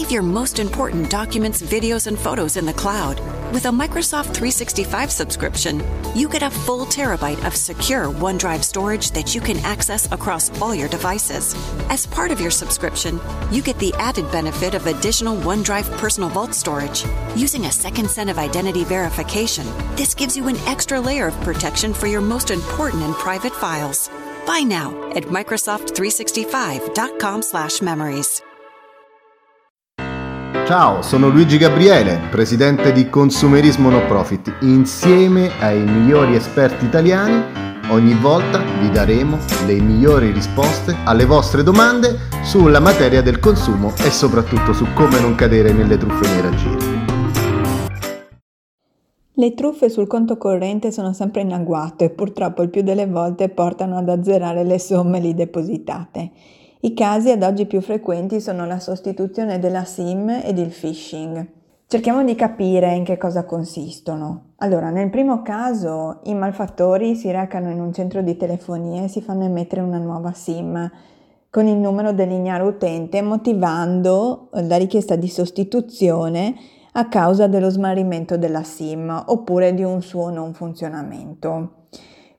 Save your most important documents, videos, and photos in the cloud. With a Microsoft 365 subscription, you get a full terabyte of secure OneDrive storage that you can access across all your devices. As part of your subscription, you get the added benefit of additional OneDrive personal vault storage. Using a second set of identity verification, this gives you an extra layer of protection for your most important and private files. Buy now at Microsoft365.com/memories. Ciao, sono Luigi Gabriele, presidente di Consumerismo No Profit. Insieme ai migliori esperti italiani, ogni volta vi daremo le migliori risposte alle vostre domande sulla materia del consumo e soprattutto su come non cadere nelle truffe nei raggiri. Le truffe sul conto corrente sono sempre in agguato e purtroppo il più delle volte portano ad azzerare le somme lì depositate. I casi ad oggi più frequenti sono la sostituzione della SIM ed il phishing. Cerchiamo di capire in che cosa consistono. Allora, nel primo caso i malfattori si recano in un centro di telefonia e si fanno emettere una nuova SIM con il numero del lineare utente motivando la richiesta di sostituzione a causa dello smarrimento della SIM oppure di un suo non funzionamento.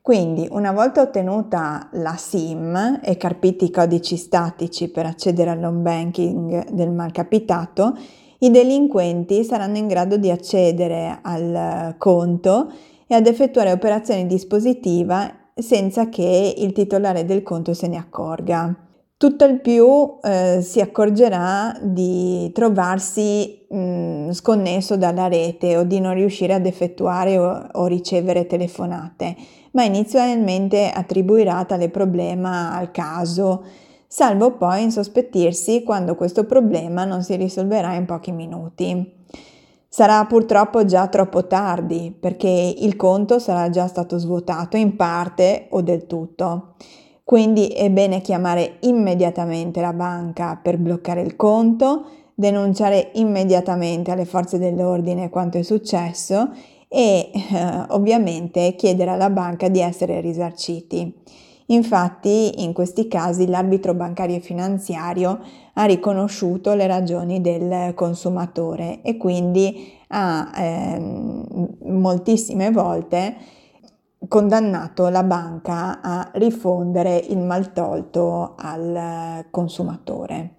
Quindi, una volta ottenuta la SIM e carpiti i codici statici per accedere all'home banking del malcapitato, i delinquenti saranno in grado di accedere al conto e ad effettuare operazioni dispositiva senza che il titolare del conto se ne accorga. Tutto il più eh, si accorgerà di trovarsi mh, mm, sconnesso dalla rete o di non riuscire ad effettuare o, o ricevere telefonate ma inizialmente attribuirà tale problema al caso, salvo poi insospettirsi quando questo problema non si risolverà in pochi minuti. Sarà purtroppo già troppo tardi perché il conto sarà già stato svuotato in parte o del tutto. Quindi è bene chiamare immediatamente la banca per bloccare il conto, denunciare immediatamente alle forze dell'ordine quanto è successo e eh, ovviamente chiedere alla banca di essere risarciti. Infatti in questi casi l'arbitro bancario e finanziario ha riconosciuto le ragioni del consumatore e quindi ha eh, moltissime volte condannato la banca a rifondere il maltolto al consumatore.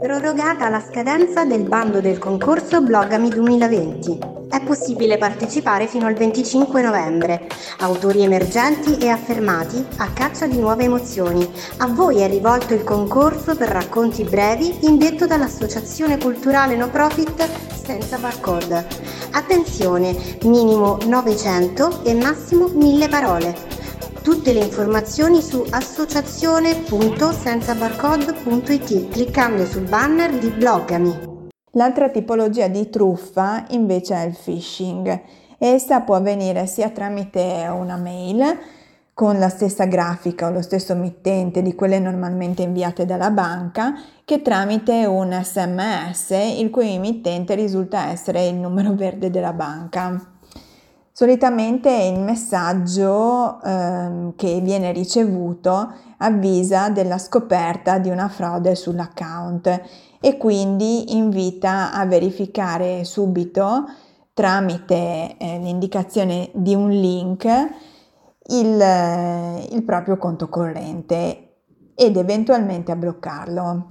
Prorogata la scadenza del bando del concorso Blogami 2020. È possibile partecipare fino al 25 novembre. Autori emergenti e affermati a caccia di nuove emozioni. A voi è rivolto il concorso per racconti brevi indetto dall'Associazione Culturale No Profit Senza Barcode. Attenzione, minimo 900 e massimo 1000 parole. Tutte le informazioni su associazione.senzabarcode.it cliccando sul banner di Bloggami. L'altra tipologia di truffa invece è il phishing. Essa può avvenire sia tramite una mail con la stessa grafica o lo stesso mittente di quelle normalmente inviate dalla banca che tramite un sms il cui emittente risulta essere il numero verde della banca. Solitamente il messaggio eh, che viene ricevuto avvisa della scoperta di una frode sull'account e quindi invita a verificare subito tramite eh, l'indicazione di un link il, eh, il proprio conto corrente ed eventualmente a bloccarlo.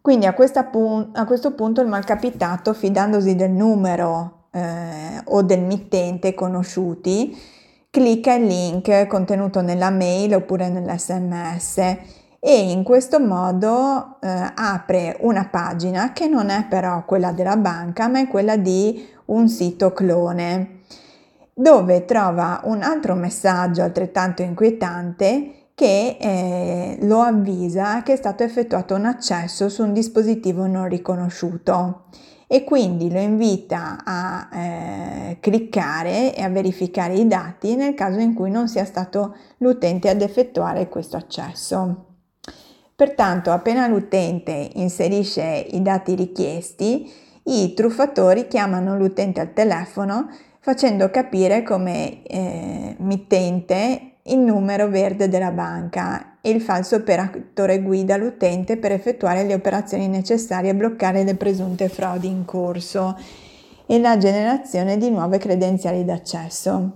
Quindi a, pun- a, questo punto il malcapitato, fidandosi del numero eh, o del mittente conosciuti, clicca il link contenuto nella mail oppure nell'sms e in questo modo eh, apre una pagina che non è però quella della banca ma è quella di un sito clone dove trova un altro messaggio altrettanto inquietante che eh, lo avvisa che è stato effettuato un accesso su un dispositivo non riconosciuto e quindi lo invita a eh, cliccare e a verificare i dati nel caso in cui non sia stato l'utente ad effettuare questo accesso. Pertanto, appena l'utente inserisce i dati richiesti, i truffatori chiamano l'utente al telefono facendo capire come eh, mittente il numero verde della banca e il falso operatore guida l'utente per effettuare le operazioni necessarie a bloccare le presunte frodi in corso e la generazione di nuove credenziali d'accesso.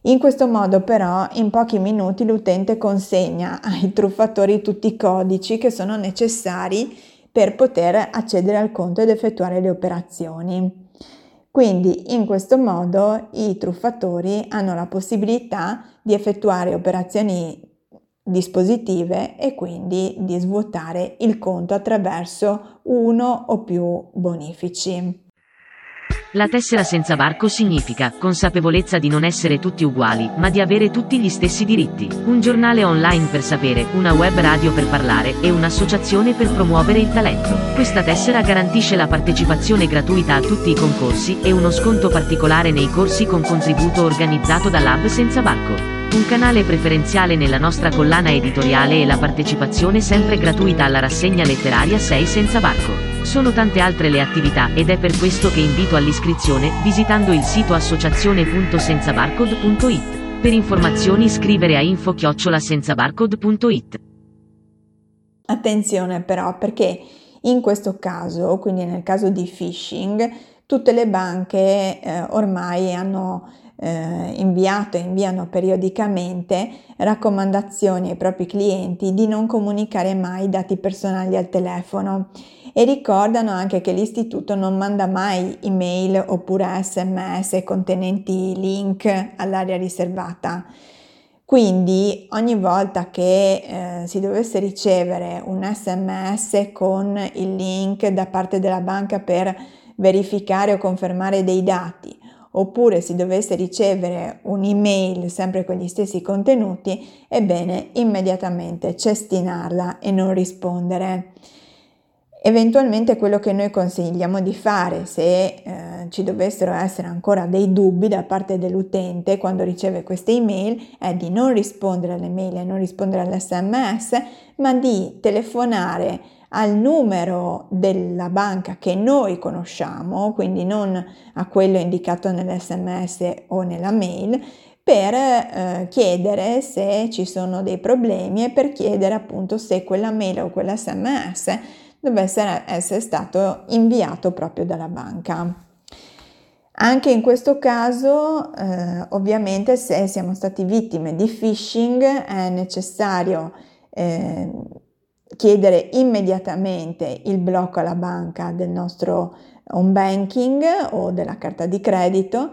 In questo modo però in pochi minuti l'utente consegna ai truffatori tutti i codici che sono necessari per poter accedere al conto ed effettuare le operazioni. Quindi in questo modo i truffatori hanno la possibilità di effettuare operazioni dispositive e quindi di svuotare il conto attraverso uno o più bonifici. La tessera senza barco significa consapevolezza di non essere tutti uguali, ma di avere tutti gli stessi diritti. Un giornale online per sapere, una web radio per parlare e un'associazione per promuovere il talento. Questa tessera garantisce la partecipazione gratuita a tutti i concorsi e uno sconto particolare nei corsi con contributo organizzato dall'Hub Senza Barco. Un canale preferenziale nella nostra collana editoriale e la partecipazione sempre gratuita alla rassegna letteraria 6 Senza Barco. Sono tante altre le attività ed è per questo che invito all'iscrizione visitando il sito associazione.senzabarcode.it. Per informazioni scrivere a info-senzabarcode.it. Attenzione però perché in questo caso, quindi nel caso di phishing, tutte le banche eh, ormai hanno eh, inviato e inviano periodicamente raccomandazioni ai propri clienti di non comunicare mai dati personali al telefono e ricordano anche che l'istituto non manda mai email oppure sms contenenti link all'area riservata. Quindi ogni volta che eh, si dovesse ricevere un sms con il link da parte della banca per verificare o confermare dei dati, oppure si dovesse ricevere un'email sempre con gli stessi contenuti, è bene immediatamente cestinarla e non rispondere. Eventualmente quello che noi consigliamo di fare se eh, ci dovessero essere ancora dei dubbi da parte dell'utente quando riceve queste email è di non rispondere alle mail e non rispondere all'SMS, ma di telefonare al numero della banca che noi conosciamo, quindi non a quello indicato nell'SMS o nella mail, per eh, chiedere se ci sono dei problemi e per chiedere appunto se quella mail o quell'SMS dovesse essere stato inviato proprio dalla banca. Anche in questo caso, eh, ovviamente, se siamo stati vittime di phishing, è necessario eh, chiedere immediatamente il blocco alla banca del nostro home banking o della carta di credito.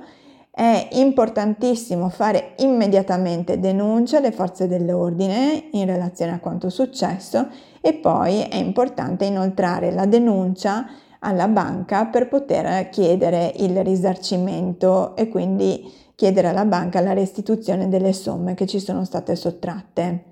È importantissimo fare immediatamente denuncia alle forze dell'ordine in relazione a quanto successo e poi è importante inoltrare la denuncia alla banca per poter chiedere il risarcimento e quindi chiedere alla banca la restituzione delle somme che ci sono state sottratte.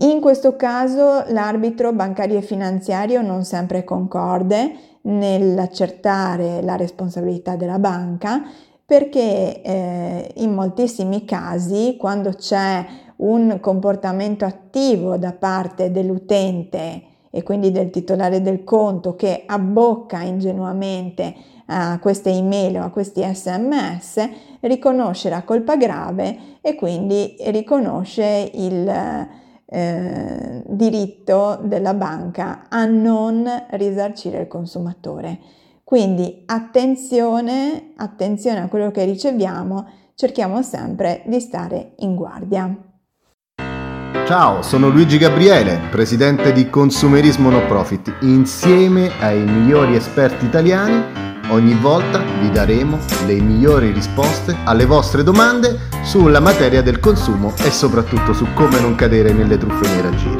In questo caso l'arbitro bancario e finanziario non sempre concorde nell'accertare la responsabilità della banca perché eh, in moltissimi casi quando c'è un comportamento attivo da parte dell'utente e quindi del titolare del conto che abbocca ingenuamente a queste email o a questi sms, riconosce la colpa grave e quindi riconosce il eh, diritto della banca a non risarcire il consumatore. Quindi attenzione, attenzione a quello che riceviamo, cerchiamo sempre di stare in guardia. Ciao, sono Luigi Gabriele, presidente di Consumerismo No Profit. Insieme ai migliori esperti italiani, ogni volta vi daremo le migliori risposte alle vostre domande sulla materia del consumo e soprattutto su come non cadere nelle truffe nei raggiri.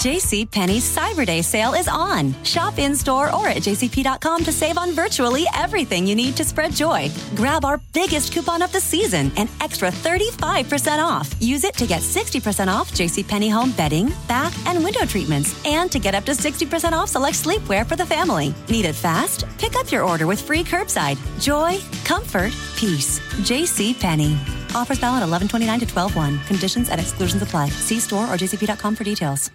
JCPenney's Cyber Day sale is on. Shop in store or at jcp.com to save on virtually everything you need to spread joy. Grab our biggest coupon of the season, an extra 35% off. Use it to get 60% off JCPenney home bedding, bath, and window treatments, and to get up to 60% off select sleepwear for the family. Need it fast? Pick up your order with free curbside. Joy, comfort, peace. JCPenney. Offers valid 1129 to 12 1. Conditions and exclusions apply. See store or jcp.com for details.